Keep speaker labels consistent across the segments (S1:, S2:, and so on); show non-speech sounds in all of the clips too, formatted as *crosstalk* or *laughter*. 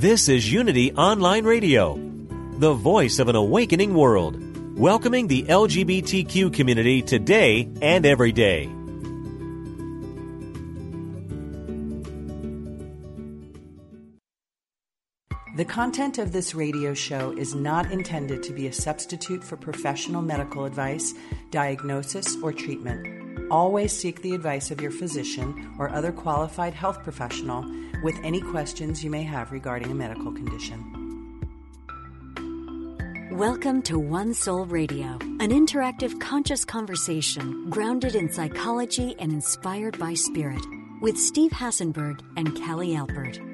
S1: This is Unity Online Radio, the voice of an awakening world, welcoming the LGBTQ community today and every day.
S2: The content of this radio show is not intended to be a substitute for professional medical advice, diagnosis, or treatment. Always seek the advice of your physician or other qualified health professional with any questions you may have regarding a medical condition.
S3: Welcome to One Soul Radio, an interactive conscious conversation grounded in psychology and inspired by spirit, with Steve Hassenberg and Callie Alpert.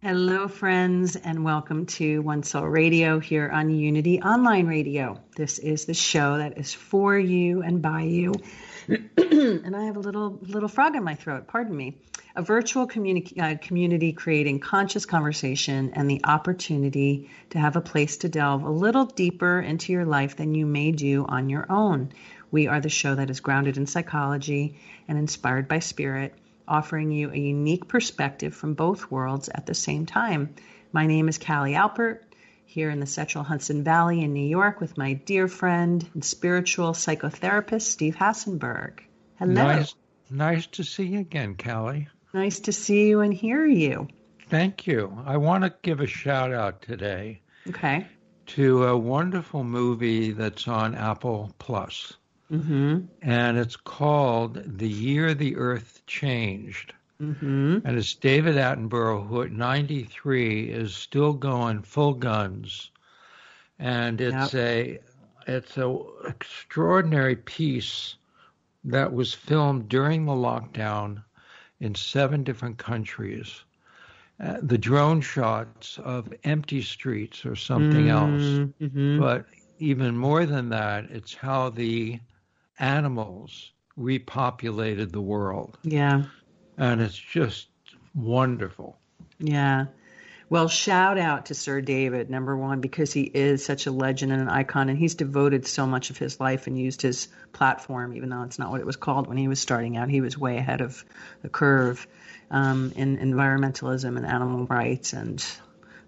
S2: Hello, friends, and welcome to One Soul Radio here on Unity Online Radio. This is the show that is for you and by you. *clears throat* and I have a little little frog in my throat. Pardon me. A virtual communi- uh, community creating conscious conversation and the opportunity to have a place to delve a little deeper into your life than you may do on your own. We are the show that is grounded in psychology and inspired by spirit offering you a unique perspective from both worlds at the same time. My name is Callie Alpert, here in the Central Hudson Valley in New York with my dear friend and spiritual psychotherapist, Steve Hassenberg. Hello.
S4: Nice, nice to see you again, Callie.
S2: Nice to see you and hear you.
S4: Thank you. I want to give a shout out today.
S2: Okay.
S4: To a wonderful movie that's on Apple Plus.
S2: Mm-hmm.
S4: And it's called The Year the Earth Changed.
S2: Mm-hmm.
S4: And it's David Attenborough, who at 93 is still going full guns. And it's yep. a it's a extraordinary piece that was filmed during the lockdown in seven different countries. Uh, the drone shots of empty streets or something
S2: mm-hmm.
S4: else. But even more than that, it's how the animals repopulated the world.
S2: Yeah.
S4: And it's just wonderful.
S2: Yeah. Well, shout out to Sir David, number one, because he is such a legend and an icon, and he's devoted so much of his life and used his platform, even though it's not what it was called when he was starting out. He was way ahead of the curve um, in environmentalism and animal rights and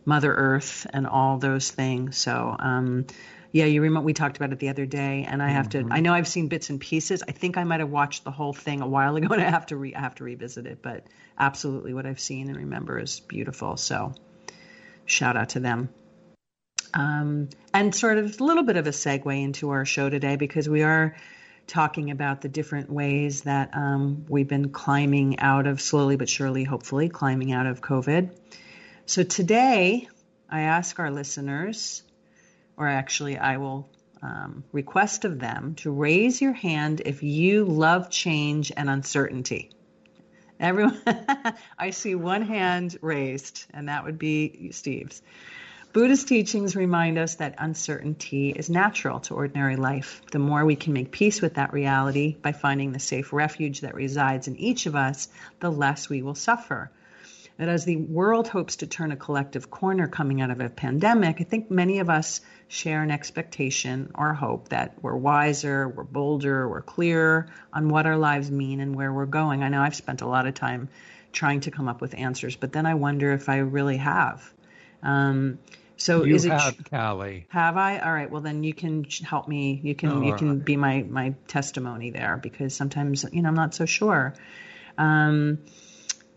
S2: Mother Earth and all those things. So, um, yeah, you remember we talked about it the other day, and I have
S4: mm-hmm.
S2: to. I know I've seen bits and pieces. I think I might have watched the whole thing a while ago, *laughs* and I have to re, I have to revisit it. But absolutely, what I've seen and remember is beautiful. So, shout out to them. Um, and sort of a little bit of a segue into our show today because we are talking about the different ways that um, we've been climbing out of slowly but surely, hopefully, climbing out of COVID. So today, I ask our listeners or actually, I will um, request of them to raise your hand if you love change and uncertainty. Everyone, *laughs* I see one hand raised, and that would be Steve's. Buddhist teachings remind us that uncertainty is natural to ordinary life. The more we can make peace with that reality by finding the safe refuge that resides in each of us, the less we will suffer that as the world hopes to turn a collective corner coming out of a pandemic, I think many of us share an expectation or hope that we're wiser, we're bolder, we're clearer on what our lives mean and where we're going. I know I've spent a lot of time trying to come up with answers, but then I wonder if I really have. Um, so
S4: you
S2: is it
S4: have, Callie?
S2: Have I? All right. Well, then you can help me. You can
S4: Oh,
S2: you can
S4: right.
S2: be my my testimony there because sometimes you know I'm not so sure. Um,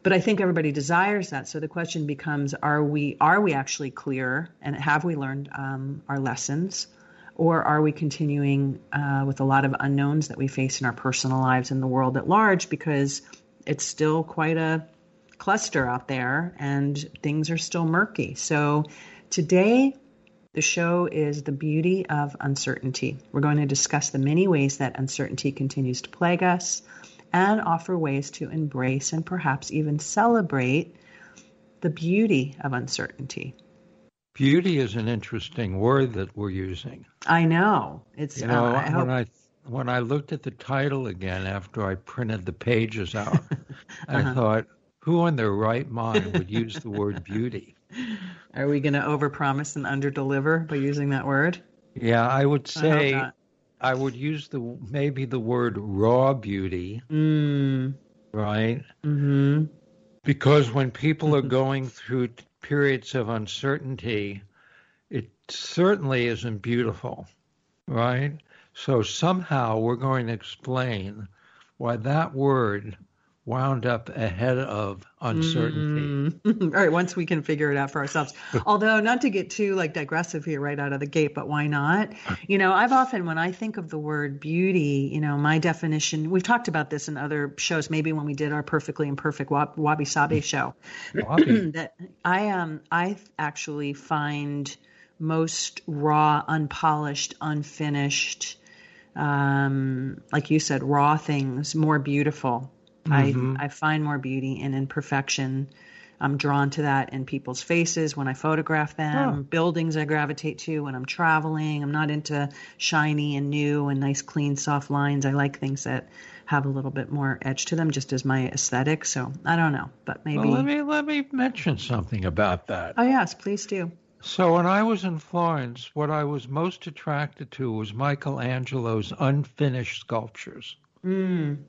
S2: but I think everybody desires that. So the question becomes: Are we are we actually clear, and have we learned um, our lessons, or are we continuing uh, with a lot of unknowns that we face in our personal lives and the world at large? Because it's still quite a cluster out there, and things are still murky. So today. The show is The Beauty of Uncertainty. We're going to discuss the many ways that uncertainty continues to plague us, and offer ways to embrace and perhaps even celebrate the beauty of uncertainty.
S4: Beauty is an interesting word that we're using.
S2: I know it's.
S4: You know,
S2: uh, I
S4: when I when I looked at the title again after I printed the pages *laughs* out, I
S2: Uh-huh.
S4: thought, who in their right mind would use the word beauty? *laughs*
S2: are we going to overpromise and underdeliver by using that word?
S4: Yeah, I would say
S2: not.
S4: I would use the maybe the word raw beauty,
S2: Mm,
S4: right?
S2: hmm
S4: Because when people are going through periods of uncertainty, it certainly isn't beautiful, right? So somehow we're going to explain why that word wound up ahead of uncertainty.
S2: Mm. *laughs* All right, once we can figure it out for ourselves. *laughs* Although not to get too like digressive here right out of the gate, but why not? *laughs* You know, I've often when I think of the word beauty, you know, my definition, we've talked about this in other shows, maybe when we did our perfectly imperfect wabi sabi show. *clears throat* *clears throat* that I um I actually find most raw, unpolished, unfinished um, like you said, raw things more beautiful. Mm-hmm. I I find more beauty in imperfection. I'm drawn to that in people's faces when I photograph them, oh. buildings I gravitate to when I'm traveling. I'm not into shiny and new and nice, clean, soft lines. I like things that have a little bit more edge to them, just as my aesthetic. So I don't know, but maybe.
S4: Well, let me let me mention something about that.
S2: Oh yes, please do.
S4: So when I was in Florence, what I was most attracted to was Michelangelo's unfinished sculptures.
S2: Mm.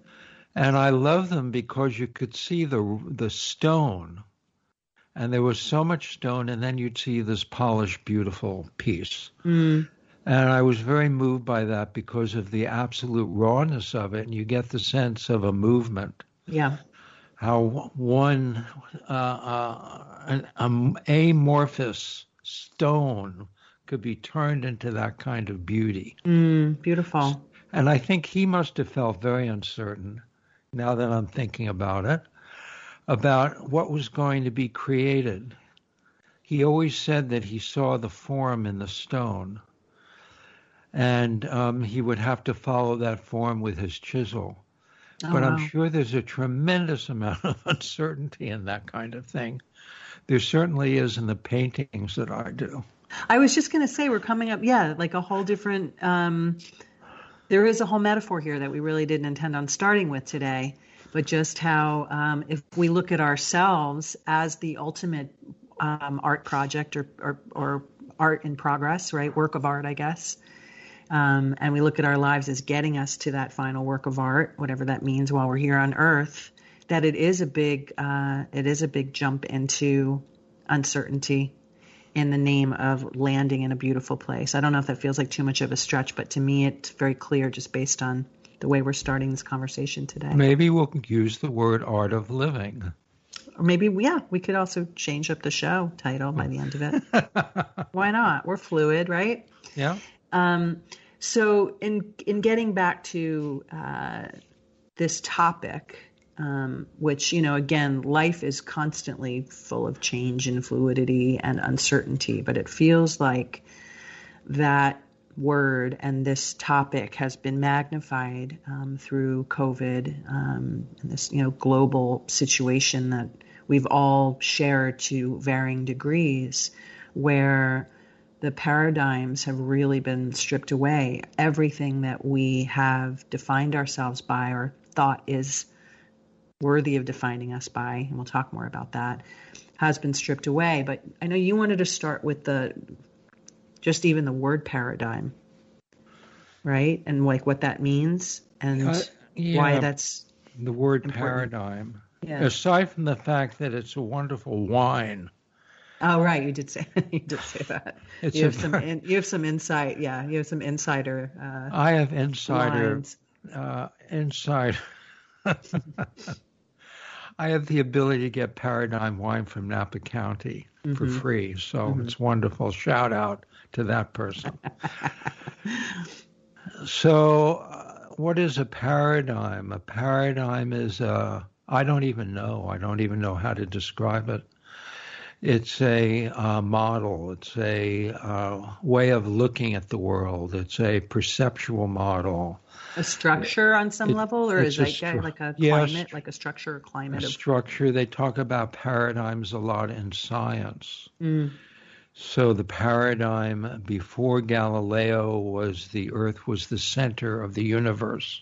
S4: And I love them because you could see the the stone. And there was so much stone and then you'd see this polished beautiful piece.
S2: Mm.
S4: And I was very moved by that because of the absolute rawness of it and you get the sense of a movement.
S2: Yeah.
S4: How one uh, uh, an um, amorphous stone could be turned into that kind of beauty.
S2: Mm, beautiful.
S4: And I think he must have felt very uncertain, now that I'm thinking about it, about what was going to be created. He always said that he saw the form in the stone, and um, he would have to follow that form with his chisel. Oh, but I'm sure there's a tremendous amount of *laughs* uncertainty in that kind of thing there certainly is in the paintings that I do.
S2: I was just going to say we're coming up, yeah, like a whole different. Um, there is a whole metaphor here that we really didn't intend on starting with today, but just how um, if we look at ourselves as the ultimate um, art project or, or, or art in progress, right, work of art, I guess. Um, and we look at our lives as getting us to that final work of art, whatever that means, while we're here on Earth that it is a big uh, it is a big jump into uncertainty in the name of landing in a beautiful place. I don't know if that feels like too much of a stretch, but to me it's very clear just based on the way we're starting this conversation today.
S4: Maybe we'll use the word art of living.
S2: Or maybe yeah, we could also change up the show title by the end of it. *laughs* Why not? We're fluid, right?
S4: Yeah.
S2: Um, so in in getting back to uh, this topic, um, which, you know, again, life is constantly full of change and fluidity and uncertainty, but it feels like that word and this topic has been magnified um, through COVID um, and this, you know, global situation that we've all shared to varying degrees, where the paradigms have really been stripped away. Everything that we have defined ourselves by or thought is worthy of defining us by, and we'll talk more about that, has been stripped away. But I know you wanted to start with the just even the word paradigm, right? And like what that means and uh, yeah, why that's
S4: the word important. paradigm. Yeah. Aside from the fact that it's a wonderful wine.
S2: Oh right, you did say *laughs* you did say that. It's you have some in, you have some insight. Yeah, you have some insider. Uh,
S4: I have insider uh, insider *laughs* I have the ability to get Paradigm wine from Napa County mm-hmm. for free, so mm-hmm. it's wonderful. Shout out to that person. *laughs* so, uh, what is a paradigm? A paradigm is a I don't even know. I don't even know how to describe it. It's a uh, model. It's a uh, way of looking at the world. It's a perceptual model
S2: a structure on some it, level, or is it stru- like a climate, yes, like a structure or climate?
S4: A of- structure. They talk about paradigms a lot in science.
S2: Mm.
S4: So the paradigm before Galileo was the Earth was the center of the universe,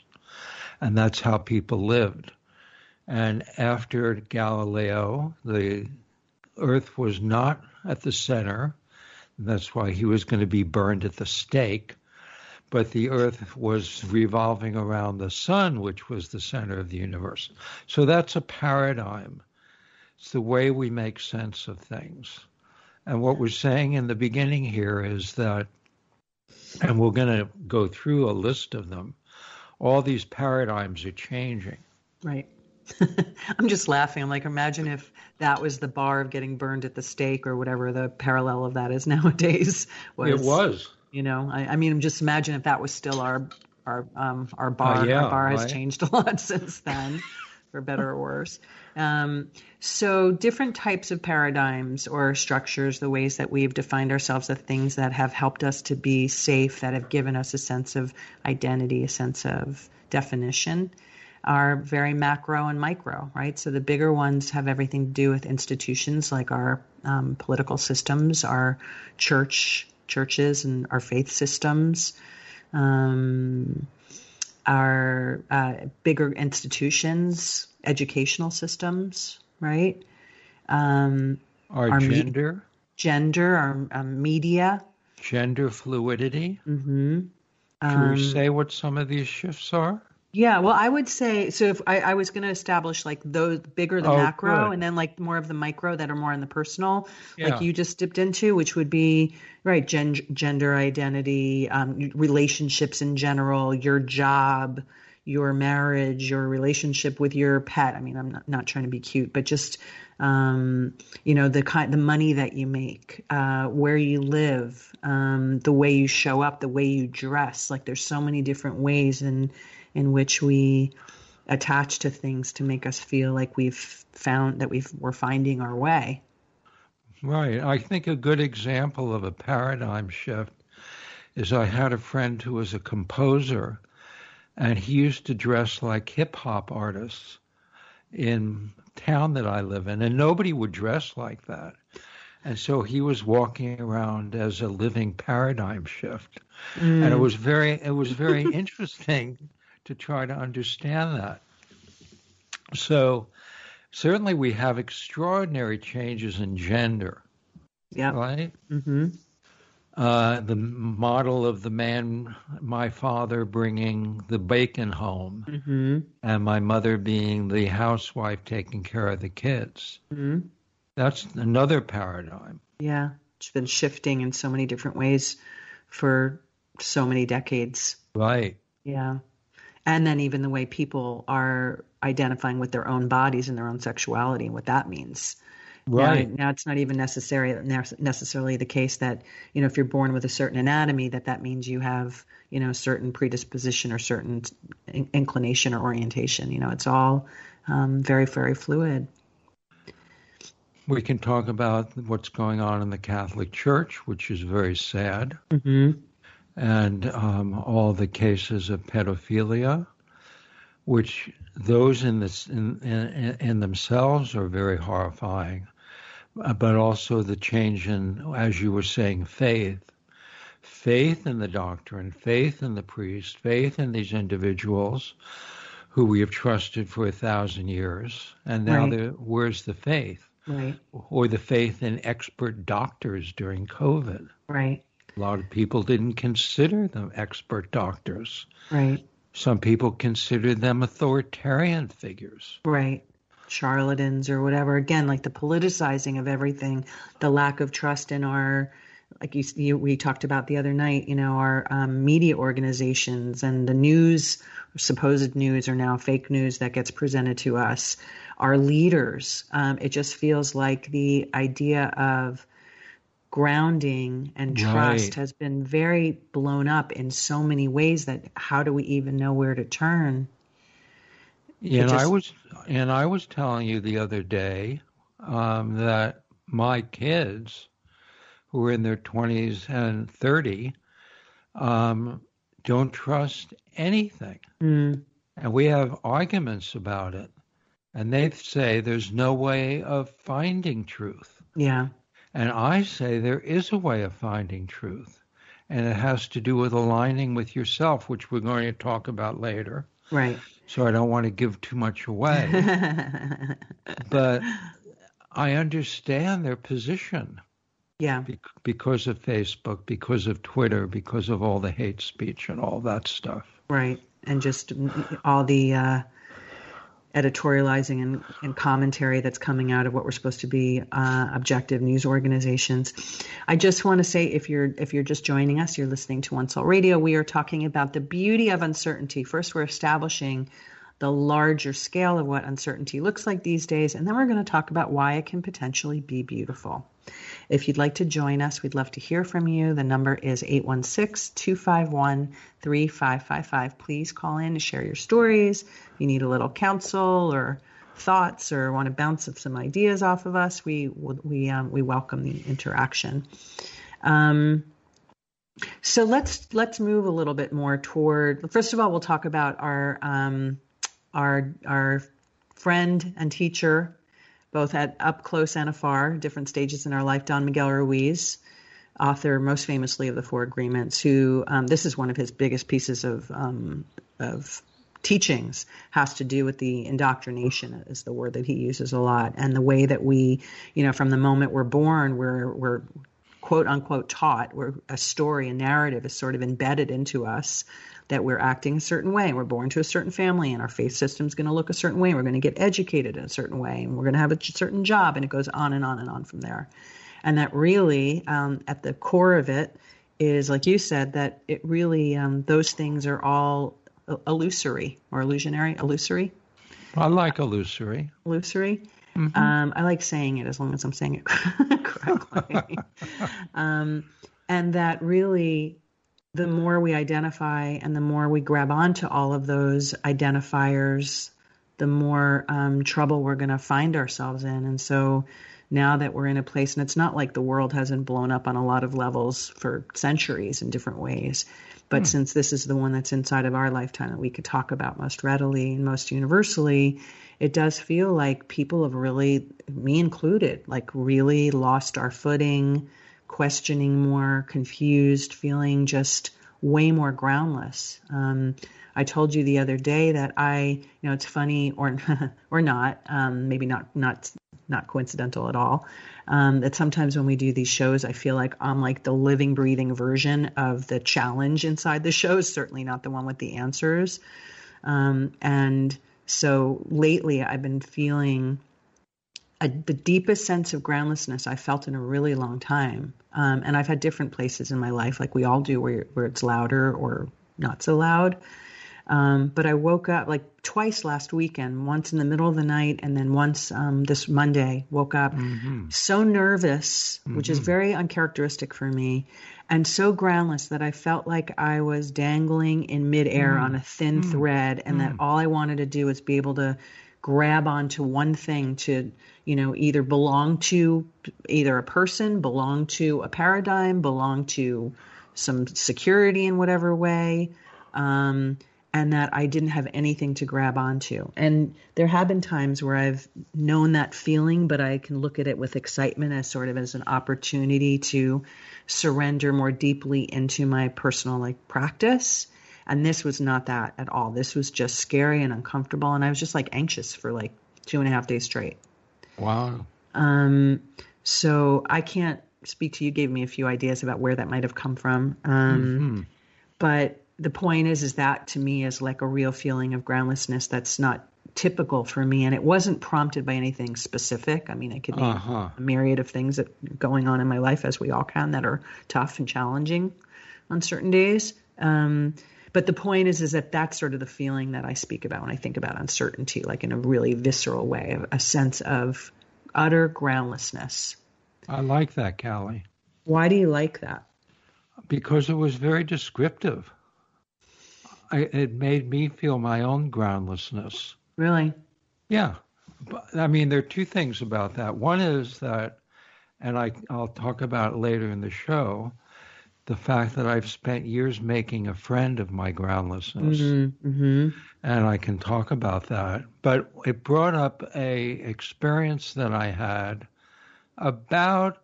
S4: and that's how people lived. And after Galileo, the Earth was not at the center. That's why he was going to be burned at the stake but the Earth was revolving around the sun, which was the center of the universe. So that's a paradigm. It's the way we make sense of things. And what we're saying in the beginning here is that, and we're going to go through a list of them, all these paradigms are changing.
S2: Right. *laughs* I'm just laughing. I'm like, imagine if that was the bar of getting burned at the stake or whatever the parallel of that is *laughs* nowadays.
S4: Was, it was.
S2: You know, I, I mean, just imagine if that was still our our um, our bar. Uh, yeah, our bar has changed a *laughs* lot since then, for better or worse. Um, so, different types of paradigms or structures, the ways that we've defined ourselves, the things that have helped us to be safe, that have given us a sense of identity, a sense of definition are very macro and micro, right? So the bigger ones have everything to do with institutions like our um, political systems, our church churches, and our faith systems. Um, our uh, bigger institutions, educational systems, right?
S4: Um, our, our gender, me-
S2: gender, our um, media,
S4: gender fluidity.
S2: Mm-hmm.
S4: Can we um, say what some of these shifts are?
S2: Yeah, well, I would say so. If I, I was going to establish like those bigger the oh, macro, good. and then like more of the micro that are more in the personal, yeah. like you just dipped into, which would be right gen- gender identity, um, relationships in general, your job, your marriage, your relationship with your pet. I mean, I'm not, not trying to be cute, but just um, you know the kind, the money that you make, uh, where you live, um, the way you show up, the way you dress. Like there's so many different ways and in which we attach to things to make us feel like we've found that we've we're finding our way.
S4: Right. I think a good example of a paradigm shift is I had a friend who was a composer and he used to dress like hip hop artists in town that I live in and nobody would dress like that. And so he was walking around as a living paradigm shift. Mm. And it was very it was very *laughs* interesting to try to understand that. So, certainly we have extraordinary changes in gender.
S2: Yeah.
S4: Right?
S2: Mm-hmm.
S4: Uh, the model of the man, my father bringing the bacon home,
S2: mm-hmm.
S4: and my mother being the housewife taking care of the kids.
S2: Mm-hmm.
S4: That's another paradigm.
S2: Yeah. It's been shifting in so many different ways for so many decades.
S4: Right.
S2: Yeah and then even the way people are identifying with their own bodies and their own sexuality and what that means.
S4: Right
S2: now, now, it's not even necessary necessarily the case that you know if you're born with a certain anatomy that that means you have you know a certain predisposition or certain inclination or orientation. You know, it's all um, very very fluid.
S4: We can talk about what's going on in the Catholic Church, which is very sad.
S2: Mm-hmm
S4: and um, all the cases of pedophilia, which those in, this, in, in, in themselves are very horrifying, but also the change in, as you were saying, faith. Faith in the doctrine, faith in the priest, faith in these individuals who we have trusted for a thousand years, and now right. where's the faith?
S2: Right.
S4: Or the faith in expert doctors during COVID.
S2: Right.
S4: A lot of people didn't consider them expert doctors.
S2: Right.
S4: Some people considered them authoritarian figures.
S2: Right. Charlatans or whatever. Again, like the politicizing of everything, the lack of trust in our, like you, you we talked about the other night, you know, our um, media organizations and the news, supposed news, are now fake news that gets presented to us. Our leaders. Um, it just feels like the idea of grounding and trust right. has been very blown up in so many ways that how do we even know where to turn?
S4: Yeah, and just... I was and I was telling you the other day um, that my kids, who are in their twenties and thirty, um, don't trust anything,
S2: mm.
S4: and we have arguments about it, and they say there's no way of finding truth.
S2: Yeah.
S4: And I say there is a way of finding truth, and it has to do with aligning with yourself, which we're going to talk about later.
S2: Right.
S4: So I don't want to give too much away. *laughs* but I understand their position.
S2: Yeah.
S4: because of Facebook, because of Twitter, because of all the hate speech and all that stuff.
S2: Right. And just all the uh, editorializing and, and, commentary that's coming out of what we're supposed to be uh, objective news organizations. I just want to say if you're if you're just joining us, you're listening to One Soul Radio. We are talking about the beauty of uncertainty. First, we're establishing the larger scale of what uncertainty looks like these days, and then we're going to talk about why it can potentially be beautiful. If you'd like to join us, we'd love to hear from you. The number is 816 251 3555. Please call in to share your stories. If you need a little counsel or thoughts or want to bounce some ideas off of us, we we um, we welcome the interaction. Um, so let's let's move a little bit more toward. First of all, we'll talk about our um, our our friend and teacher both at up close and afar, different stages in our life. Don Miguel Ruiz, author most famously of the Four Agreements, who um, this is one of his biggest pieces of um, of teachings has to do with the indoctrination is the word that he uses a lot and the way that we you know from the moment we're born we're we're quote unquote taught where a story a narrative is sort of embedded into us that we're acting a certain way. We're born to a certain family, and our faith system is going to look a certain way. We're going to get educated in a certain way, and we're going to have a certain job, and it goes on and on and on from there. And that really, um, at the core of it, is like you said, that it really, um, those things are all illusory or illusionary, illusory.
S4: I like illusory.
S2: Illusory. Mm-hmm. Um, I like saying it as long as I'm saying it *laughs* correctly. *laughs* um, and that really the more we identify and the more we grab onto all of those identifiers, the more um, trouble we're going to find ourselves in. And so now that we're in a place, and it's not like the world hasn't blown up on a lot of levels for centuries in different ways, but hmm. since this is the one that's inside of our lifetime that we could talk about most readily and most universally, it does feel like people have really, me included, like really lost our footing questioning more, confused, feeling just way more groundless. Um, I told you the other day that I, you know, it's funny or *laughs* or not, um, maybe not not not coincidental at all. Um, that sometimes when we do these shows, I feel like I'm like the living, breathing version of the challenge inside the shows. Certainly not the one with the answers. Um, and so lately, I've been feeling a, the deepest sense of groundlessness I felt in a really long time. Um, and I've had different places in my life, like we all do, where, where it's louder or not so loud. Um, but I woke up like twice last weekend, once in the middle of the night, and then once um, this Monday, woke up mm-hmm. so nervous, mm-hmm. which is mm-hmm. very uncharacteristic for me, and so groundless that I felt like I was dangling in midair mm-hmm. on a thin mm. thread, and that mm. all I wanted to do was be able to grab onto one thing to you know either belong to either a person belong to a paradigm belong to some security in whatever way um, and that i didn't have anything to grab onto and there have been times where i've known that feeling but i can look at it with excitement as sort of as an opportunity to surrender more deeply into my personal like practice and this was not that at all. This was just scary and uncomfortable. And I was just like anxious for like two and a half days straight.
S4: Wow.
S2: Um, so I can't speak to you, gave me a few ideas about where that might have come from. Um, mm-hmm. But the point is, is that to me is like a real feeling of groundlessness that's not typical for me and it wasn't prompted by anything specific i mean i could name uh-huh. a myriad of things that are going on in my life as we all can that are tough and challenging on certain days um, but the point is, is that that's sort of the feeling that I speak about when I think about uncertainty, like in a really visceral way, a sense of utter groundlessness.
S4: I like that, Callie.
S2: Why do you like that?
S4: Because it was very descriptive. I, it made me feel my own groundlessness.
S2: Really?
S4: Yeah. But, I mean, there are two things about that. One is that, and I, I'll talk about it later in the show, the fact that I've spent years making a friend of my groundlessness, mm-hmm, mm-hmm. and I can talk about that. But it brought up a experience that I had about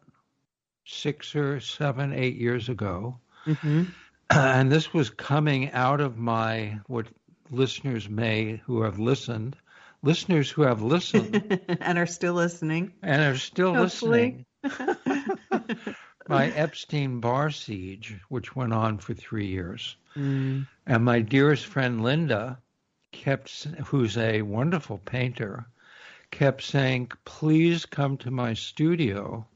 S4: six or seven, eight years ago, mm-hmm. And this was coming out of my what listeners may who have listened, listeners who have listened *laughs*
S2: and are still listening,
S4: and are still Hopefully. listening. *laughs* my Epstein Barr siege, which went on for three years. Mm. And my dearest friend Linda kept, who's a wonderful painter, kept saying, "Please come to my studio,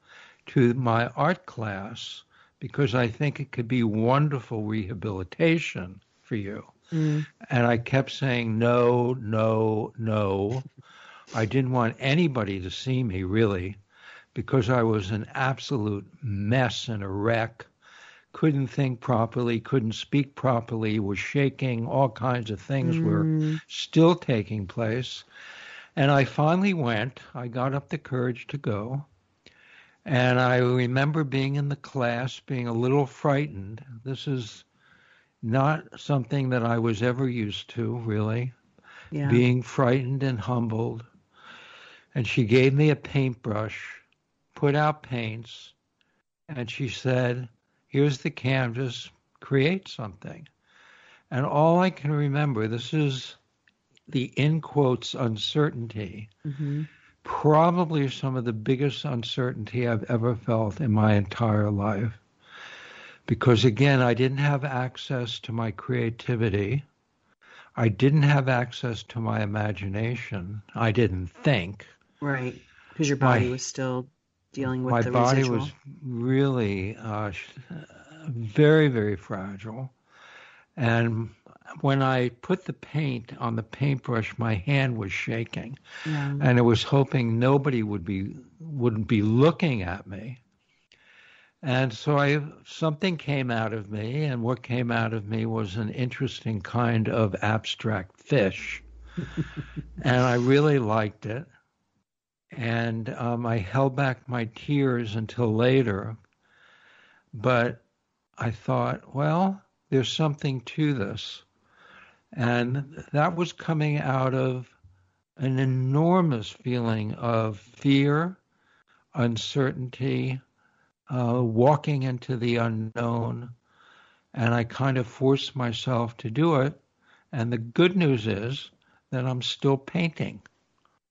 S4: to my art class, because I think it could be wonderful rehabilitation for you." Mm. And I kept saying, "No, no, no." I didn't want anybody to see me really, because I was an absolute mess and a wreck couldn't think properly, couldn't speak properly, was shaking, all kinds of things mm. were still taking place. And I finally went. I got up the courage to go. And I remember being in the class, being a little frightened. This is not something that I was ever used to, really. Yeah. Being frightened and humbled. And she gave me a paintbrush, put out paints, and she said, here's the canvas, create something. And all I can remember, this is the in quotes uncertainty, mm-hmm. Probably some of the biggest uncertainty I've ever felt in my entire life. Because again, I didn't have access to my creativity. I didn't have access to my imagination. I didn't think.
S2: Right. Because your body my, was still dealing with
S4: my body
S2: residual?
S4: was really uh, very very fragile and when i put the paint on the paintbrush my hand was shaking yeah. and i was hoping nobody would be wouldn't be looking at me and so I something came out of me, and what came out of me was an interesting kind of abstract fish, *laughs* and I really liked it and um, I held back my tears until later. But I thought, well, there's something to this. And that was coming out of an enormous feeling of fear, uncertainty, uh, walking into the unknown. And I kind of forced myself to do it. And the good news is that I'm still painting.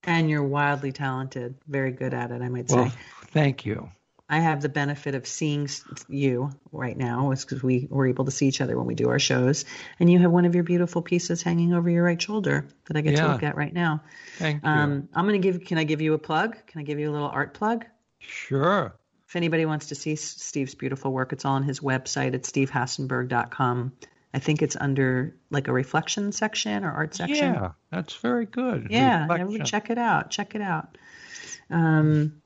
S2: And you're wildly talented, very good at it, I might say. Well,
S4: thank you.
S2: I have the benefit of seeing you right now, because we were able to see each other when we do our shows. And you have one of your beautiful pieces hanging over your right shoulder that I get yeah. to look at right now.
S4: Thank you. Um,
S2: I'm going to give. Can I give you a plug? Can I give you a little art plug?
S4: Sure.
S2: If anybody wants to see Steve's beautiful work, it's all on his website at stevehassenberg.com. I think it's under like a reflection section or art section.
S4: Yeah, that's very good.
S2: Yeah, check it out. Check it out. Um,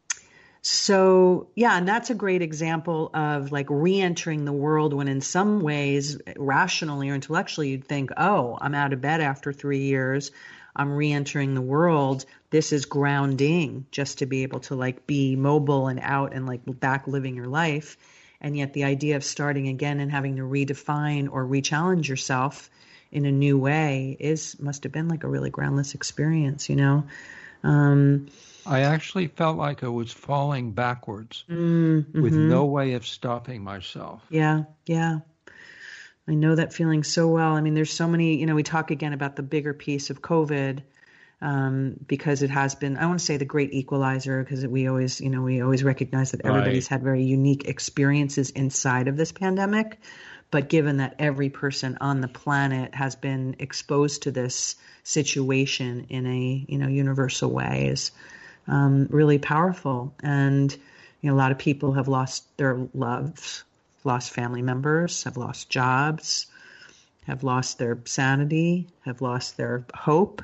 S2: so yeah, and that's a great example of like re-entering the world when in some ways, rationally or intellectually, you'd think, oh, I'm out of bed after three years. I'm re-entering the world. This is grounding just to be able to like be mobile and out and like back living your life and yet the idea of starting again and having to redefine or re-challenge yourself in a new way is must have been like a really groundless experience you know um,
S4: i actually felt like i was falling backwards mm-hmm. with no way of stopping myself.
S2: Yeah yeah. I know that feeling so well. I mean there's so many you know we talk again about the bigger piece of covid um, because it has been I want to say the great equalizer because we always you know we always recognize that everybody's right. had very unique experiences inside of this pandemic. But given that every person on the planet has been exposed to this situation in a you know universal way is um, really powerful and you know a lot of people have lost their loves lost family members have lost jobs have lost their sanity have lost their hope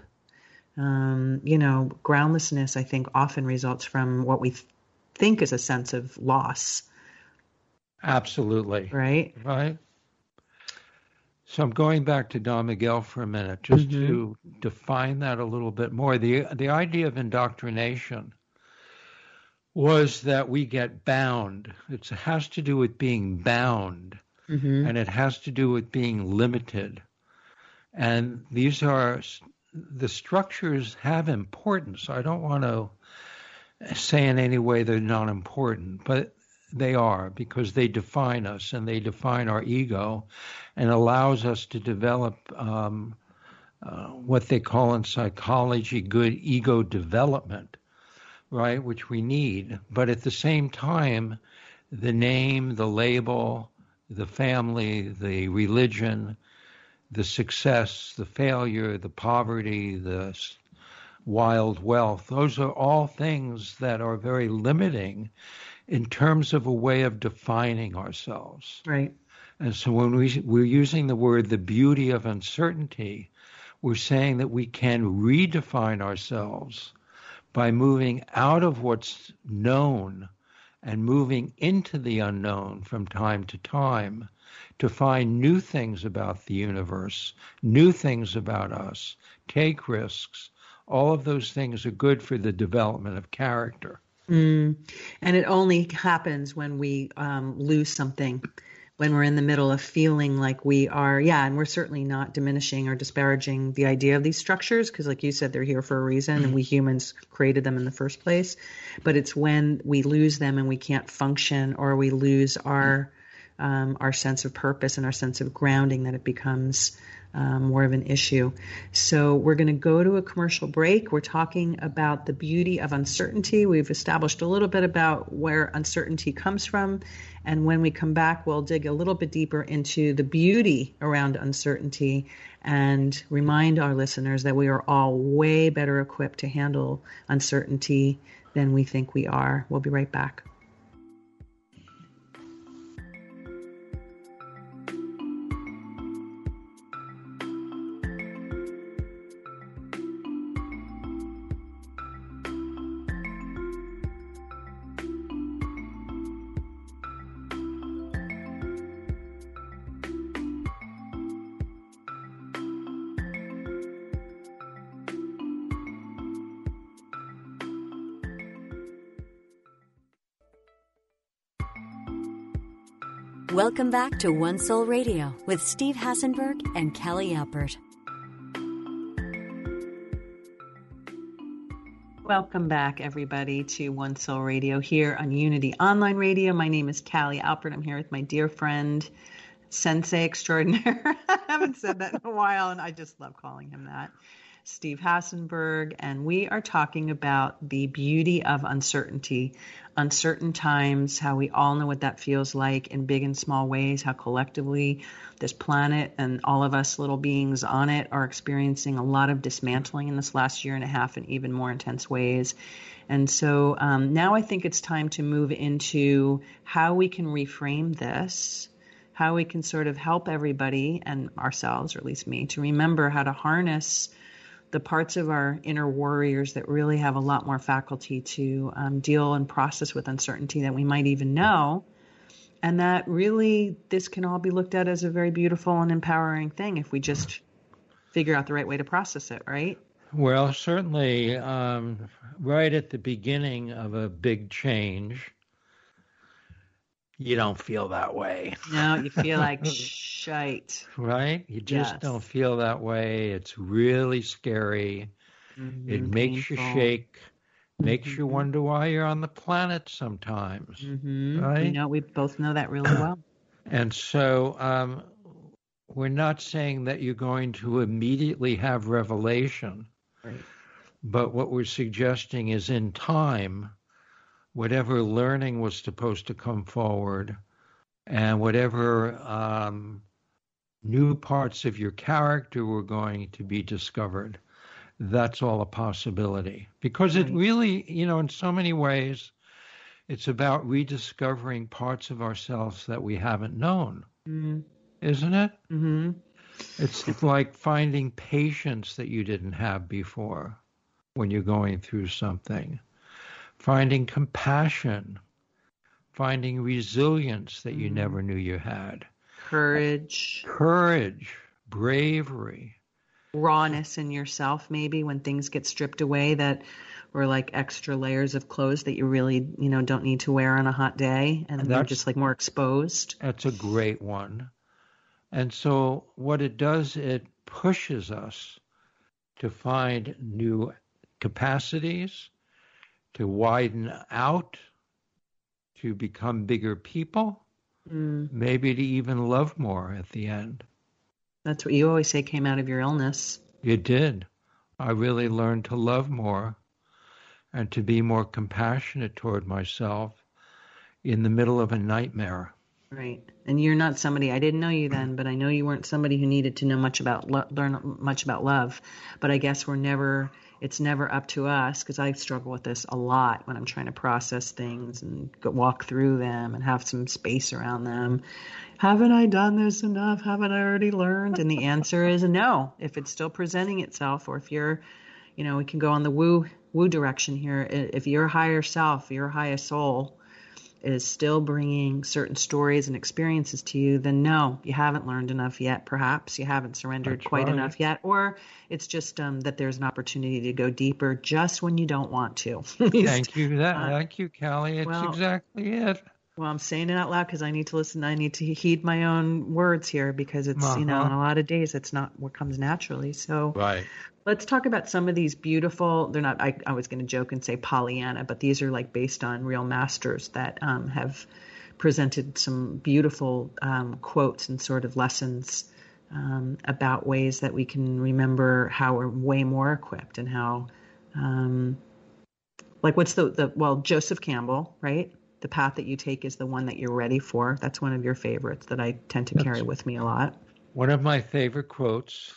S2: um, you know, groundlessness, I think, often results from what we th- think is a sense of loss.
S4: Absolutely.
S2: Right?
S4: Right. So I'm going back to Don Miguel for a minute, just mm-hmm. to define that a little bit more. The the idea of indoctrination was that we get bound. It has to do with being bound, mm-hmm. and it has to do with being limited. And these are the structures have importance. I don't want to say in any way they're not important, but they are because they define us and they define our ego and allows us to develop um, uh, what they call in psychology good ego development, right? Which we need. But at the same time, the name, the label, the family, the religion, the success, the failure, the poverty, the wild wealth. Those are all things that are very limiting in terms of a way of defining ourselves.
S2: Right.
S4: And so when we, we're using the word the beauty of uncertainty, we're saying that we can redefine ourselves by moving out of what's known and moving into the unknown from time to time to find new things about the universe, new things about us, take risks. All of those things are good for the development of character.
S2: Mm. And it only happens when we um, lose something when we're in the middle of feeling like we are, yeah, and we're certainly not diminishing or disparaging the idea of these structures because, like you said, they're here for a reason and we humans created them in the first place. But it's when we lose them and we can't function or we lose our um, our sense of purpose and our sense of grounding that it becomes um, more of an issue. So we're going to go to a commercial break. We're talking about the beauty of uncertainty. We've established a little bit about where uncertainty comes from. And when we come back, we'll dig a little bit deeper into the beauty around uncertainty and remind our listeners that we are all way better equipped to handle uncertainty than we think we are. We'll be right back.
S3: Welcome back to One Soul Radio with Steve Hassenberg and Kelly Alpert.
S2: Welcome back, everybody, to One Soul Radio here on Unity Online Radio. My name is Callie Alpert. I'm here with my dear friend, Sensei Extraordinaire. *laughs* I haven't said that in a while, and I just love calling him that. Steve Hassenberg, and we are talking about the beauty of uncertainty, uncertain times, how we all know what that feels like in big and small ways, how collectively this planet and all of us little beings on it are experiencing a lot of dismantling in this last year and a half in even more intense ways. And so um, now I think it's time to move into how we can reframe this how we can sort of help everybody and ourselves, or at least me, to remember how to harness the parts of our inner warriors that really have a lot more faculty to um, deal and process with uncertainty that we might even know. And that really, this can all be looked at as a very beautiful and empowering thing if we just figure out the right way to process it, right?
S4: Well, certainly, um, right at the beginning of a big change, you don't feel that way.
S2: No, you feel like *laughs* shite.
S4: Right? You just yes. don't feel that way. It's really scary. Mm-hmm, it makes painful. you shake, makes mm-hmm. you wonder why you're on the planet sometimes.
S2: Mm-hmm. Right? You know, we both know that really well. *clears throat*
S4: and so um, we're not saying that you're going to immediately have revelation. Right. But what we're suggesting is in time, whatever learning was supposed to come forward and whatever um, new parts of your character were going to be discovered. That's all a possibility. Because it really, you know, in so many ways, it's about rediscovering parts of ourselves that we haven't known, mm-hmm. isn't it?
S2: Mm-hmm.
S4: It's like finding patience that you didn't have before when you're going through something finding compassion, finding resilience that you mm. never knew you had,
S2: courage,
S4: courage, bravery,
S2: rawness in yourself, maybe when things get stripped away that were like extra layers of clothes that you really, you know, don't need to wear on a hot day and, and they're just like more exposed.
S4: That's a great one. And so what it does, it pushes us to find new capacities, to widen out, to become bigger people, mm. maybe to even love more at the end.
S2: That's what you always say came out of your illness.
S4: It did. I really learned to love more and to be more compassionate toward myself in the middle of a nightmare.
S2: Right. And you're not somebody I didn't know you then, but I know you weren't somebody who needed to know much about lo- learn much about love. But I guess we're never it's never up to us because I struggle with this a lot when I'm trying to process things and go, walk through them and have some space around them. Haven't I done this enough? Haven't I already learned? And the answer is no. If it's still presenting itself, or if you're, you know, we can go on the woo woo direction here. If your higher self, your highest soul, is still bringing certain stories and experiences to you, then no, you haven't learned enough yet. Perhaps you haven't surrendered That's quite right. enough yet, or it's just um, that there's an opportunity to go deeper just when you don't want to. *laughs*
S4: thank you, for that, uh, thank you, Callie. It's well, exactly it.
S2: Well, I'm saying it out loud because I need to listen. I need to heed my own words here because it's uh-huh. you know in a lot of days it's not what comes naturally. So
S4: right.
S2: Let's talk about some of these beautiful. They're not. I, I was going to joke and say Pollyanna, but these are like based on real masters that um, have presented some beautiful um, quotes and sort of lessons um, about ways that we can remember how we're way more equipped and how, um, like, what's the the well Joseph Campbell, right? The path that you take is the one that you're ready for. That's one of your favorites that I tend to carry with me a lot.
S4: One of my favorite quotes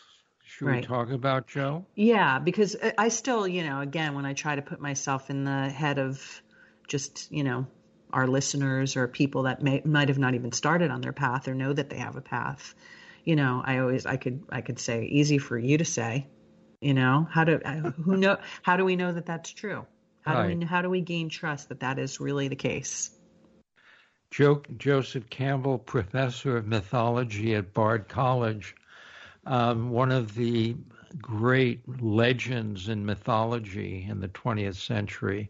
S4: should right. we talk about Joe?
S2: Yeah, because I still, you know, again, when I try to put myself in the head of just, you know, our listeners or people that may might have not even started on their path or know that they have a path, you know, I always I could I could say easy for you to say, you know, how do uh, who know how do we know that that's true? How right. do we how do we gain trust that that is really the case?
S4: Joe, Joseph Campbell, professor of mythology at Bard College, um, one of the great legends in mythology in the 20th century.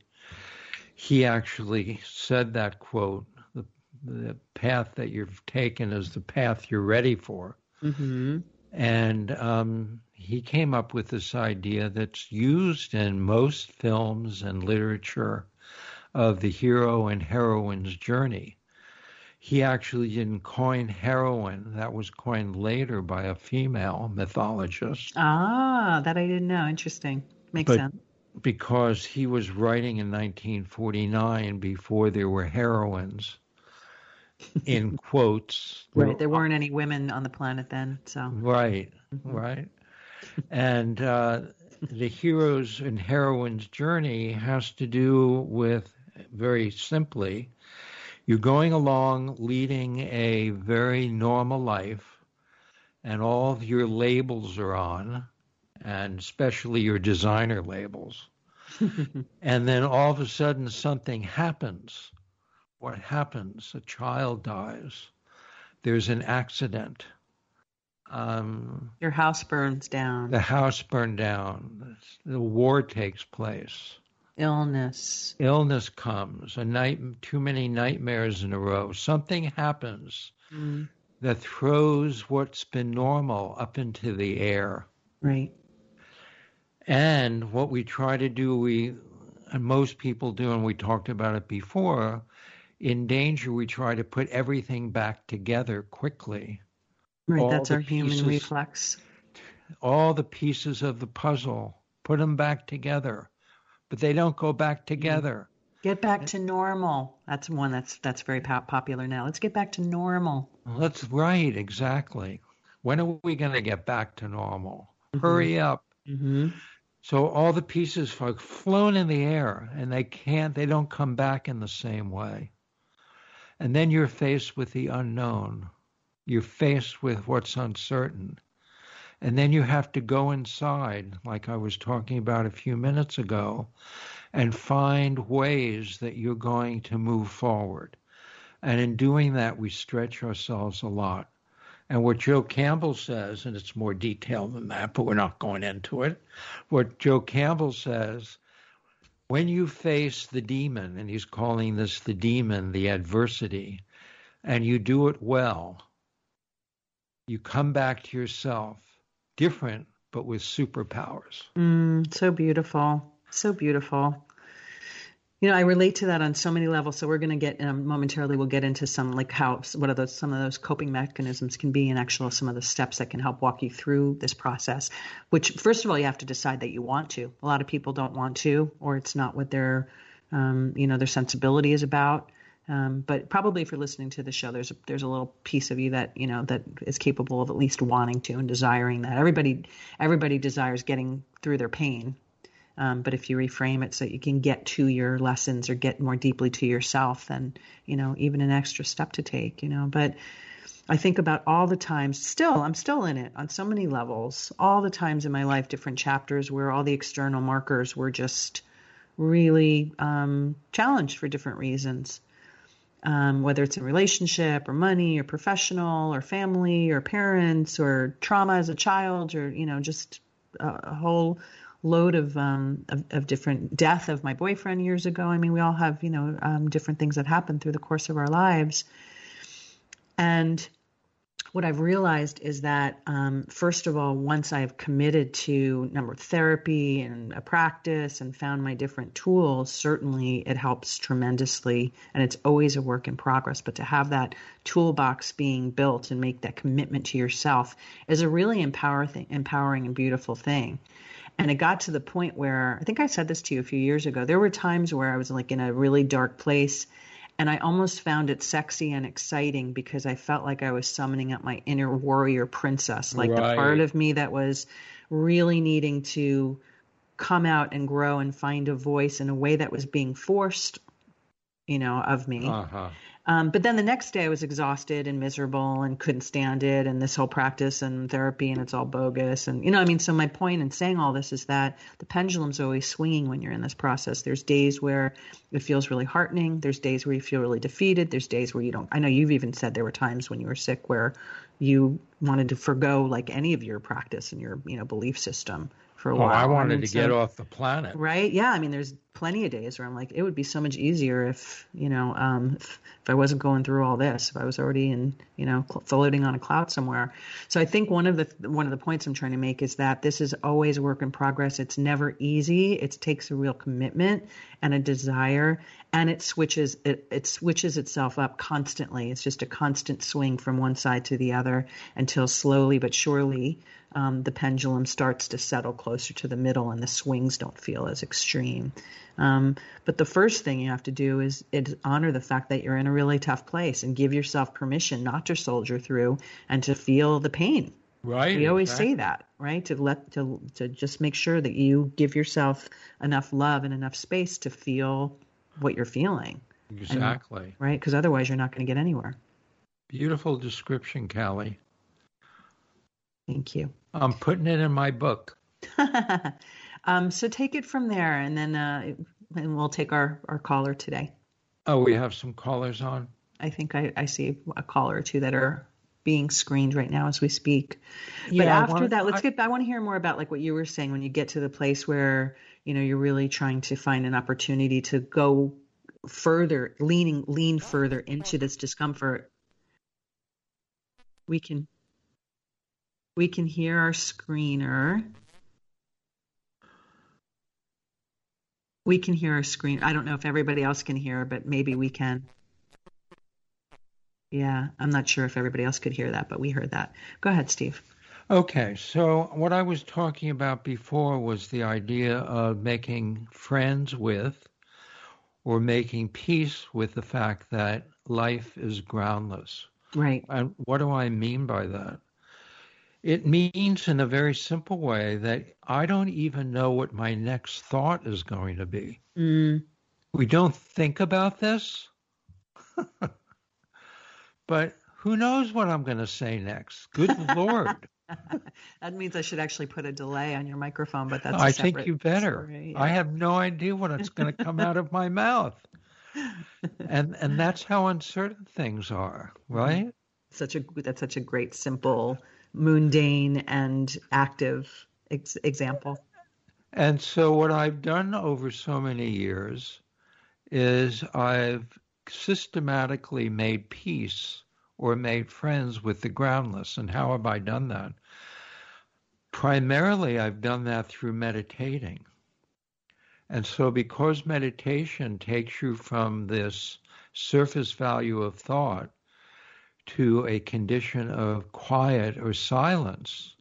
S4: He actually said that quote the, the path that you've taken is the path you're ready for.
S2: Mm-hmm.
S4: And um, he came up with this idea that's used in most films and literature of the hero and heroine's journey he actually didn't coin heroine. That was coined later by a female mythologist.
S2: Ah, that I didn't know. Interesting. Makes but sense.
S4: Because he was writing in 1949 before there were heroines, *laughs* in quotes.
S2: Right. There weren't any women on the planet then. So.
S4: Right. Mm-hmm. Right. And uh, the hero's and heroine's journey has to do with, very simply, you're going along leading a very normal life, and all of your labels are on, and especially your designer labels. *laughs* and then all of a sudden, something happens. What happens? A child dies. There's an accident. Um,
S2: Your house burns down.
S4: The house burned down. The war takes place
S2: illness.
S4: Illness comes a night too many nightmares in a row. Something happens mm. that throws what's been normal up into the air.
S2: Right.
S4: And what we try to do we and most people do and we talked about it before in danger we try to put everything back together quickly.
S2: Right all that's our pieces, human reflex.
S4: All the pieces of the puzzle put them back together but they don't go back mm-hmm. together.
S2: Get back to normal. That's one that's that's very popular now. Let's get back to normal.
S4: that's right, exactly. When are we going to get back to normal? Mm-hmm. Hurry up.
S2: Mm-hmm.
S4: So all the pieces are flown in the air, and they can't. They don't come back in the same way. And then you're faced with the unknown. You're faced with what's uncertain. And then you have to go inside, like I was talking about a few minutes ago, and find ways that you're going to move forward. And in doing that, we stretch ourselves a lot. And what Joe Campbell says, and it's more detailed than that, but we're not going into it. What Joe Campbell says, when you face the demon, and he's calling this the demon, the adversity, and you do it well, you come back to yourself different, but with superpowers.
S2: Mm, so beautiful. So beautiful. You know, I relate to that on so many levels. So we're going to get um, momentarily. We'll get into some like how what are those some of those coping mechanisms can be, and actually some of the steps that can help walk you through this process. Which first of all, you have to decide that you want to. A lot of people don't want to, or it's not what their um, you know their sensibility is about. Um, but probably if you're listening to the show, there's a, there's a little piece of you that you know that is capable of at least wanting to and desiring that. Everybody everybody desires getting through their pain, um, but if you reframe it so you can get to your lessons or get more deeply to yourself, then you know even an extra step to take. You know, but I think about all the times. Still, I'm still in it on so many levels. All the times in my life, different chapters where all the external markers were just really um, challenged for different reasons um, whether it's a relationship or money or professional or family or parents or trauma as a child or you know just a, a whole load of, um, of, of different death of my boyfriend years ago. I mean, we all have you know um, different things that happen through the course of our lives, and what I've realized is that, um, first of all, once I've committed to number therapy and a practice and found my different tools, certainly it helps tremendously. And it's always a work in progress. But to have that toolbox being built and make that commitment to yourself is a really empower empowering and beautiful thing. And it got to the point where I think I said this to you a few years ago. There were times where I was like in a really dark place and I almost found it sexy and exciting because I felt like I was summoning up my inner warrior princess, like right. the part of me that was really needing to come out and grow and find a voice in a way that was being forced, you know, of me. Uh-huh. Um, but then the next day I was exhausted and miserable and couldn't stand it and this whole practice and therapy and it's all bogus. And, you know, I mean, so my point in saying all this is that the pendulum's always swinging when you're in this process. There's days where it feels really heartening. There's days where you feel really defeated. There's days where you don't. I know you've even said there were times when you were sick where you wanted to forego like any of your practice and your, you know, belief system for a
S4: oh,
S2: while. I
S4: wanted I mean, to so, get off the planet.
S2: Right? Yeah. I mean, there's plenty of days where I'm like, it would be so much easier if, you know, um, if, if I wasn't going through all this, if I was already in, you know, floating on a cloud somewhere. So I think one of the one of the points I'm trying to make is that this is always a work in progress. It's never easy. It takes a real commitment and a desire, and it switches it it switches itself up constantly. It's just a constant swing from one side to the other until slowly but surely um, the pendulum starts to settle closer to the middle and the swings don't feel as extreme. Um, but the first thing you have to do is, is honor the fact that you're in a really tough place and give yourself permission not to soldier through and to feel the pain.
S4: Right.
S2: We always exactly. say that, right? To let to to just make sure that you give yourself enough love and enough space to feel what you're feeling.
S4: Exactly.
S2: And, right? Because otherwise, you're not going to get anywhere.
S4: Beautiful description, Callie.
S2: Thank you.
S4: I'm putting it in my book. *laughs*
S2: um, so take it from there, and then uh, and we'll take our our caller today.
S4: Oh, we have some callers on.
S2: I think I, I see a caller or two that are being screened right now as we speak. Yeah, but after well, that, let's I, get. I want to hear more about like what you were saying when you get to the place where you know you're really trying to find an opportunity to go further, leaning lean further into this discomfort. We can we can hear our screener. We can hear our screen. I don't know if everybody else can hear, but maybe we can. Yeah, I'm not sure if everybody else could hear that, but we heard that. Go ahead, Steve.
S4: Okay, so what I was talking about before was the idea of making friends with or making peace with the fact that life is groundless.
S2: Right.
S4: And what do I mean by that? It means, in a very simple way, that I don't even know what my next thought is going to be. Mm. We don't think about this, *laughs* but who knows what I'm going to say next? Good Lord. *laughs*
S2: that means I should actually put a delay on your microphone, but that's
S4: I think you better. yeah. I have no idea what it's going to come out of my mouth. *laughs* And and that's how uncertain things are, right?
S2: Such a that's such a great simple mundane and active ex- example.
S4: And so, what I've done over so many years is I've systematically made peace or made friends with the groundless. And how have I done that? Primarily, I've done that through meditating. And so, because meditation takes you from this surface value of thought to a condition of quiet or silence,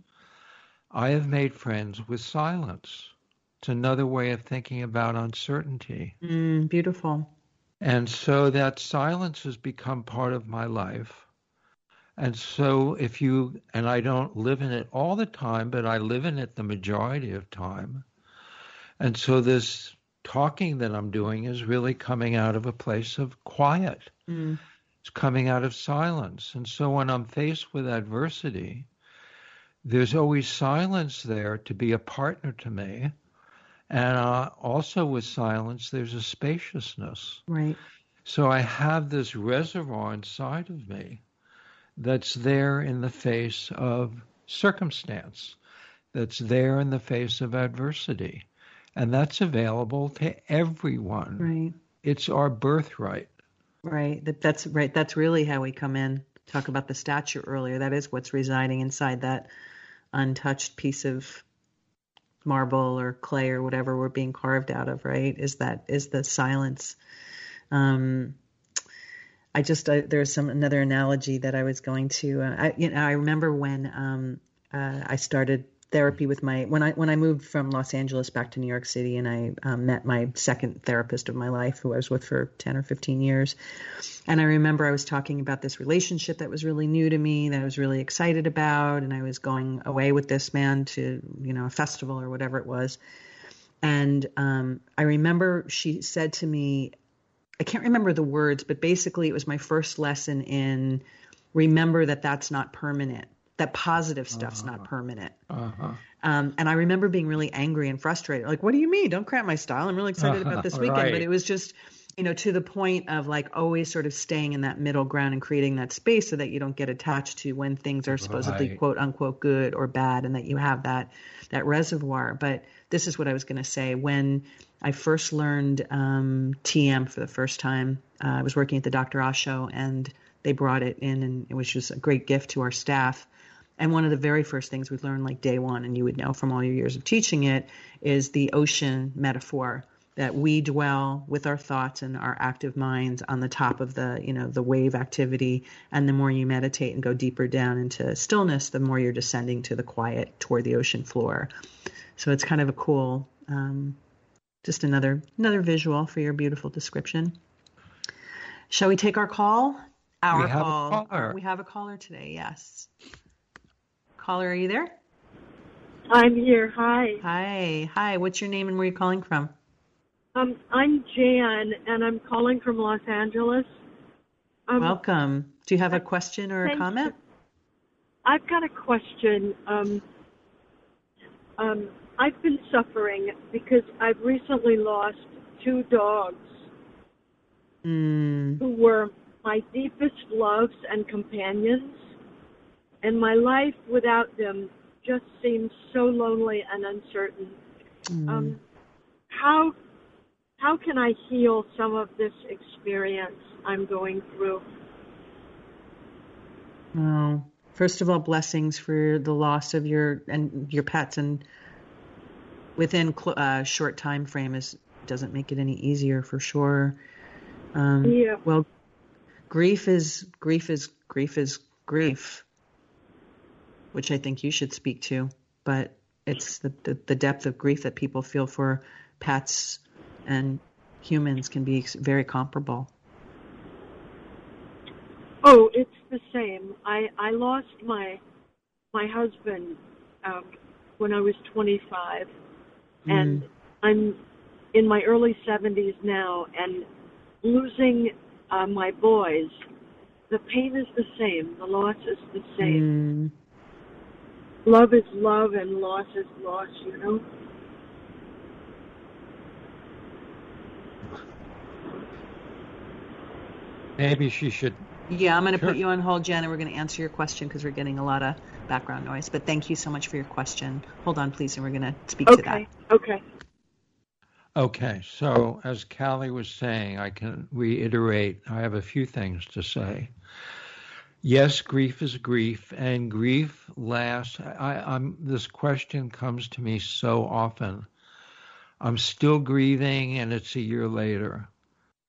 S4: I have made friends with silence. It's another way of thinking about uncertainty.
S2: Mm, beautiful.
S4: And so that silence has become part of my life. And so if you, and I don't live in it all the time, but I live in it the majority of time. And so this talking that I'm doing is really coming out of a place of quiet. Mm. It's coming out of silence. And so when I'm faced with adversity, there's always silence there to be a partner to me and uh, also with silence, there's a spaciousness.
S2: Right.
S4: So I have this reservoir inside of me that's there in the face of circumstance, that's there in the face of adversity. And that's available to everyone.
S2: Right.
S4: It's our birthright.
S2: Right. That, that's right. That's really how we come in. Talk about the statue earlier. That is what's residing inside that untouched piece of marble or clay or whatever we're being carved out of, right? Is that is the silence. Um, I just I, there's some another analogy that I was going to. Uh, I, you know, I remember when um, uh, I started therapy with my when I when I moved from Los Angeles back to New York City and I um, met my second therapist of my life who I was with for 10 or 15 years. And I remember I was talking about this relationship that was really new to me that I was really excited about and I was going away with this man to you know a festival or whatever it was. And um, I remember she said to me I can't remember the words but basically it was my first lesson in remember that that's not permanent that positive stuff's uh-huh. not permanent. Uh-huh. Um, and I remember being really angry and frustrated. Like, what do you mean? Don't cramp my style. I'm really excited about this *laughs* weekend. Right. But it was just, you know, to the point of like always sort of staying in that middle ground and creating that space so that you don't get attached to when things are supposedly right. quote unquote good or bad and that you have that that reservoir. But this is what I was going to say. When I first learned um, TM for the first time, uh, I was working at the Dr. Oz show and they brought it in and it was just a great gift to our staff. And one of the very first things we learned, like day one, and you would know from all your years of teaching it, is the ocean metaphor that we dwell with our thoughts and our active minds on the top of the you know the wave activity. And the more you meditate and go deeper down into stillness the more you're descending to the quiet toward the ocean floor. So it's kind of a cool um, just another another visual for your beautiful description. Shall we take our call our call we have a caller today yes Caller, are you there?
S5: I'm here. Hi.
S2: Hi. Hi. What's your name and where are you calling from?
S5: Um, I'm Jan, and I'm calling from Los Angeles.
S2: Um, Welcome. Do you have a question or a comment? You.
S5: I've got a question. Um, um, I've been suffering because I've recently lost two dogs
S2: mm.
S5: who were my deepest loves and companions and my life without them just seems so lonely and uncertain. Mm. Um, how how can I heal some of this experience I'm going through?
S2: Oh, first of all, blessings for the loss of your and your pets, and within a uh, short time frame is doesn't make it any easier for sure. Um,
S5: yeah.
S2: Well, grief is grief is grief is grief which I think you should speak to, but it's the, the, the depth of grief that people feel for pets and humans can be very comparable.
S5: Oh, it's the same. I, I lost my my husband um, when I was 25, mm. and I'm in my early 70s now, and losing uh, my boys, the pain is the same. The loss is the same. Mm love is love and loss is loss, you know?
S4: Maybe she should.
S2: Yeah, I'm going to sure. put you on hold, Jen, and we're going to answer your question because we're getting a lot of background noise. But thank you so much for your question. Hold on, please, and we're going to speak
S5: okay.
S2: to that.
S5: Okay.
S4: Okay. Okay, so, as Callie was saying, I can reiterate, I have a few things to say. Yes, grief is grief, and grief lasts. I, I'm, this question comes to me so often. I'm still grieving, and it's a year later.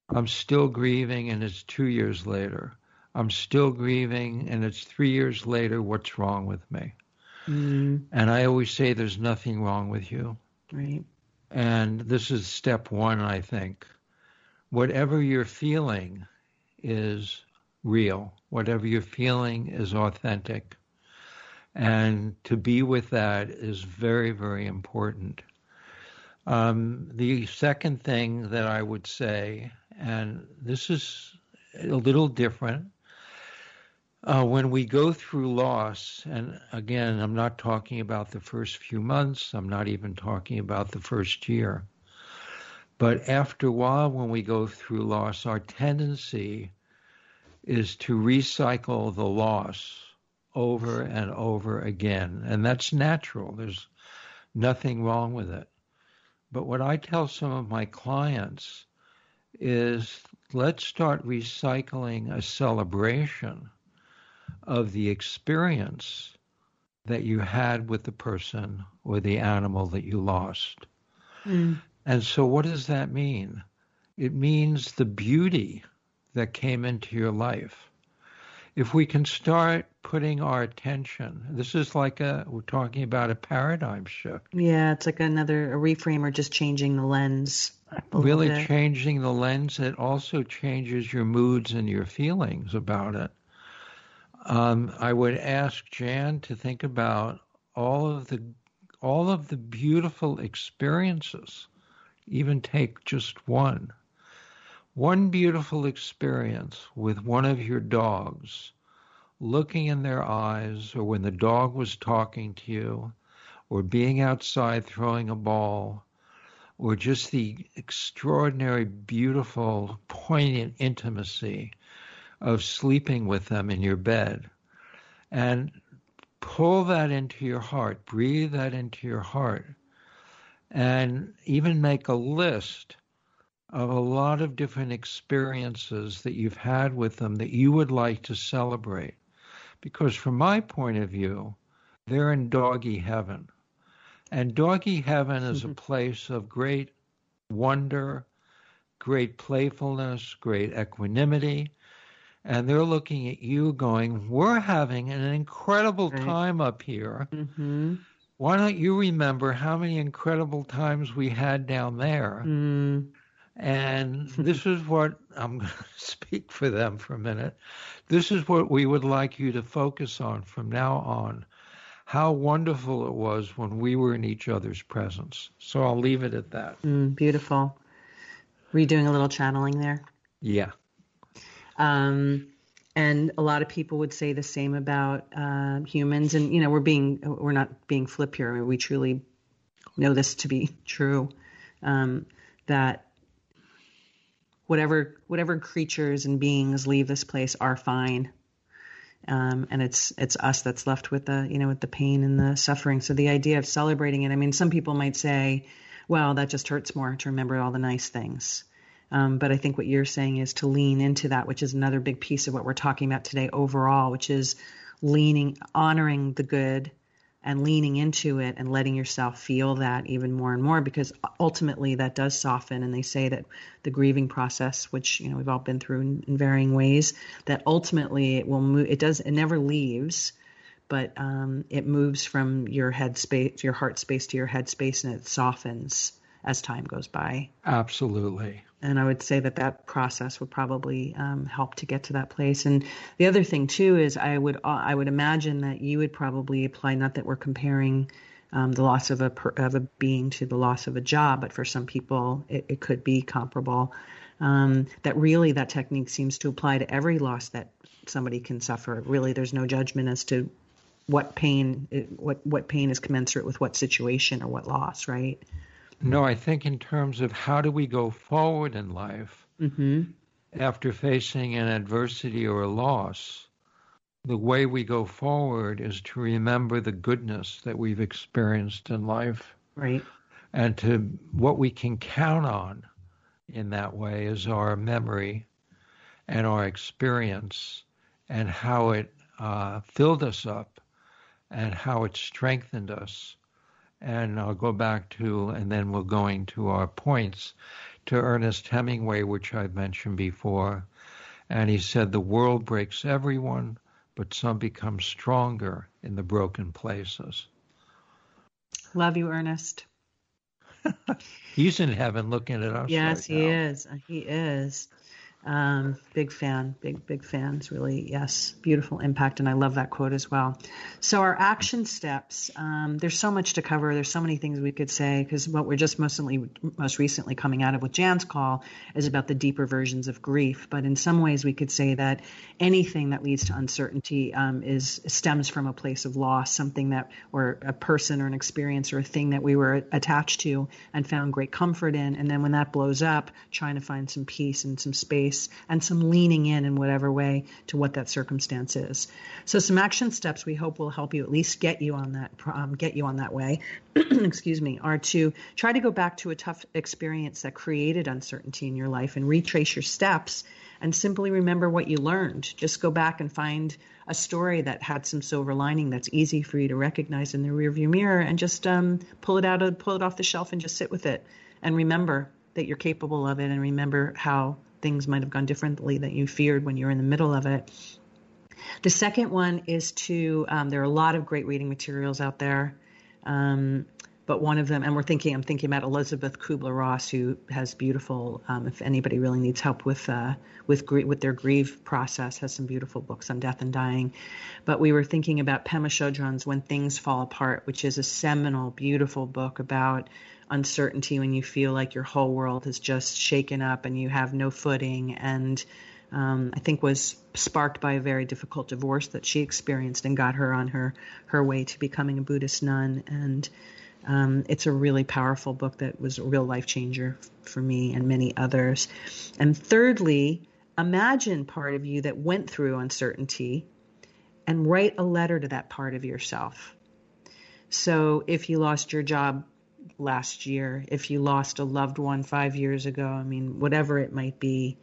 S4: I'm still grieving, and it's two years later. I'm still grieving, and it's three years later. What's wrong with me?
S2: Mm.
S4: And I always say there's nothing wrong with you.
S2: Right.
S4: And this is step one, I think. whatever you're feeling is real. Whatever you're feeling is authentic. And to be with that is very, very important. Um, the second thing that I would say, and this is a little different, uh, when we go through loss, and again, I'm not talking about the first few months, I'm not even talking about the first year. But after a while, when we go through loss, our tendency is to recycle the loss over and over again. And that's natural. There's nothing wrong with it. But what I tell some of my clients is let's start recycling a celebration of the experience that you had with the person or the animal that you lost. Mm. And so, what does that mean? It means the beauty that came into your life. If we can start putting our attention, this is like a, we're talking about a paradigm shift.
S2: Yeah, it's like another, a reframe or just changing the lens.
S4: Really bit. changing the lens. It also changes your moods and your feelings about it. Um, I would ask Jan to think about all of the all of the beautiful experiences even take just one. One beautiful experience with one of your dogs, looking in their eyes, or when the dog was talking to you, or being outside throwing a ball, or just the extraordinary, beautiful, poignant intimacy of sleeping with them in your bed. And pull that into your heart, breathe that into your heart and even make a list of a lot of different experiences that you've had with them that you would like to celebrate. Because from my point of view, they're in doggy heaven. And doggy heaven is a mm-hmm. place of great wonder, great playfulness, great equanimity. And they're looking at you going, We're having an incredible time up here. Mm-hmm why don't you remember how many incredible times we had down there? Mm. And *laughs* this is what I'm going *laughs* to speak for them for a minute. This is what we would like you to focus on from now on. How wonderful it was when we were in each other's presence. So I'll leave it at that.
S2: Mm, beautiful. Were you doing a little channeling there?
S4: Yeah.
S2: Um, and a lot of people would say the same about uh, humans. And you know we're being we're not being flip here. We truly know this to be true um, that whatever whatever creatures and beings leave this place are fine. Um, and it's it's us that's left with the you know with the pain and the suffering. So the idea of celebrating it i mean some people might say well that just hurts more to remember all the nice things um, but I think what you're saying is to lean into that, which is another big piece of what we're talking about today overall, which is leaning, honoring the good and leaning into it and letting yourself feel that even more and more because ultimately that does soften. And they say that the grieving process which you know we've all been through in, in varying ways that ultimately it will move it does it never leaves but um, it moves from your head space your heart space to your head space and it softens as time goes by.
S4: Absolutely
S2: and I would say that that process would probably um, help to get to that place. And the other thing too is I would uh, I would imagine that you would probably apply not that we're comparing um, the loss of a of a being to the loss of a job, but for some people it, it could be comparable. Um, that really that technique seems to apply to every loss that somebody can suffer. Really, there's no judgment as to what pain what what pain is commensurate with what situation or what loss, right?
S4: No, I think in terms of how do we go forward in life mm-hmm. after facing an adversity or a loss, the way we go forward is to remember the goodness that we've experienced in life.
S2: Right.
S4: And to what we can count on in that way is our memory and our experience and how it uh, filled us up and how it strengthened us and I'll go back to, and then we're going to our points to Ernest Hemingway, which I've mentioned before. And he said, The world breaks everyone, but some become stronger in the broken places.
S2: Love you, Ernest. *laughs*
S4: He's in heaven looking at us.
S2: Yes,
S4: right
S2: he
S4: now.
S2: is. He is. Um, big fan, big, big fans, really. Yes, beautiful impact. And I love that quote as well. So, our action steps, um, there's so much to cover. There's so many things we could say because what we're just mostly, most recently coming out of with Jan's call is about the deeper versions of grief. But in some ways, we could say that anything that leads to uncertainty um, is stems from a place of loss, something that, or a person or an experience or a thing that we were attached to and found great comfort in. And then when that blows up, trying to find some peace and some space and some leaning in in whatever way to what that circumstance is. So some action steps we hope will help you at least get you on that um, get you on that way. *clears throat* excuse me, are to try to go back to a tough experience that created uncertainty in your life and retrace your steps and simply remember what you learned. Just go back and find a story that had some silver lining that's easy for you to recognize in the rearview mirror and just um, pull it out of pull it off the shelf and just sit with it and remember that you're capable of it and remember how things might have gone differently than you feared when you were in the middle of it. The second one is to, um, there are a lot of great reading materials out there. Um, but one of them, and we're thinking, I'm thinking about Elisabeth Kubler Ross, who has beautiful. Um, if anybody really needs help with uh, with with their grief process, has some beautiful books on death and dying. But we were thinking about Pema Chodron's "When Things Fall Apart," which is a seminal, beautiful book about uncertainty when you feel like your whole world is just shaken up and you have no footing and um, I think was sparked by a very difficult divorce that she experienced and got her on her her way to becoming a Buddhist nun and um, it's a really powerful book that was a real life changer for me and many others. And thirdly, imagine part of you that went through uncertainty and write a letter to that part of yourself. So if you lost your job last year, if you lost a loved one five years ago, I mean, whatever it might be,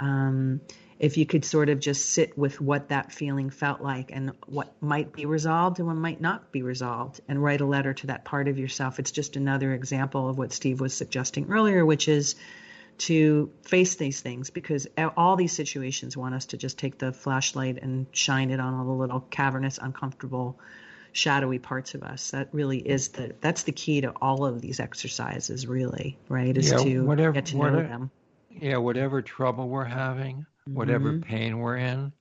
S2: um, if you could sort of just sit with what that feeling felt like and what might be resolved and what might not be resolved and write a letter to that part of yourself. It's just another example of what Steve was suggesting earlier, which is to face these things because all these situations want us to just take the flashlight and shine it on all the little cavernous, uncomfortable, shadowy parts of us. That really is the that's the key to all of these exercises, really, right? Is
S4: yeah,
S2: to
S4: whatever,
S2: get to know
S4: whatever,
S2: them.
S4: Yeah, whatever trouble we're having, whatever
S2: Mhm.
S4: pain we're in,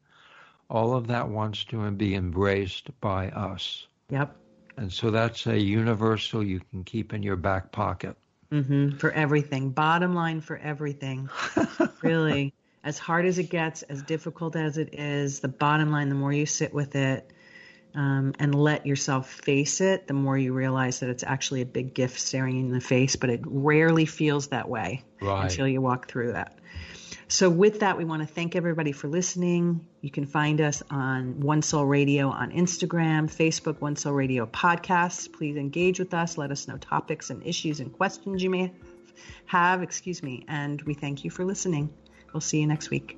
S4: all of that wants to be embraced by us.
S2: Yep.
S4: And so that's a universal you can keep in your back pocket.
S2: Mm-hmm. For everything. Bottom line for everything. *laughs* really. As hard as it gets, as difficult as it is, the bottom line, the more you sit with it um, and let yourself face it, the more you realize that it's actually a big gift staring you in the face, but it rarely feels that way
S4: Right.
S2: until you walk through that. So, with that, we want to thank everybody for listening. You can find us on One Soul Radio on Instagram, Facebook, One Soul Radio podcasts. Please engage with us. Let us know topics and issues and questions you may have. Excuse me. And we thank you for listening. We'll see you next week.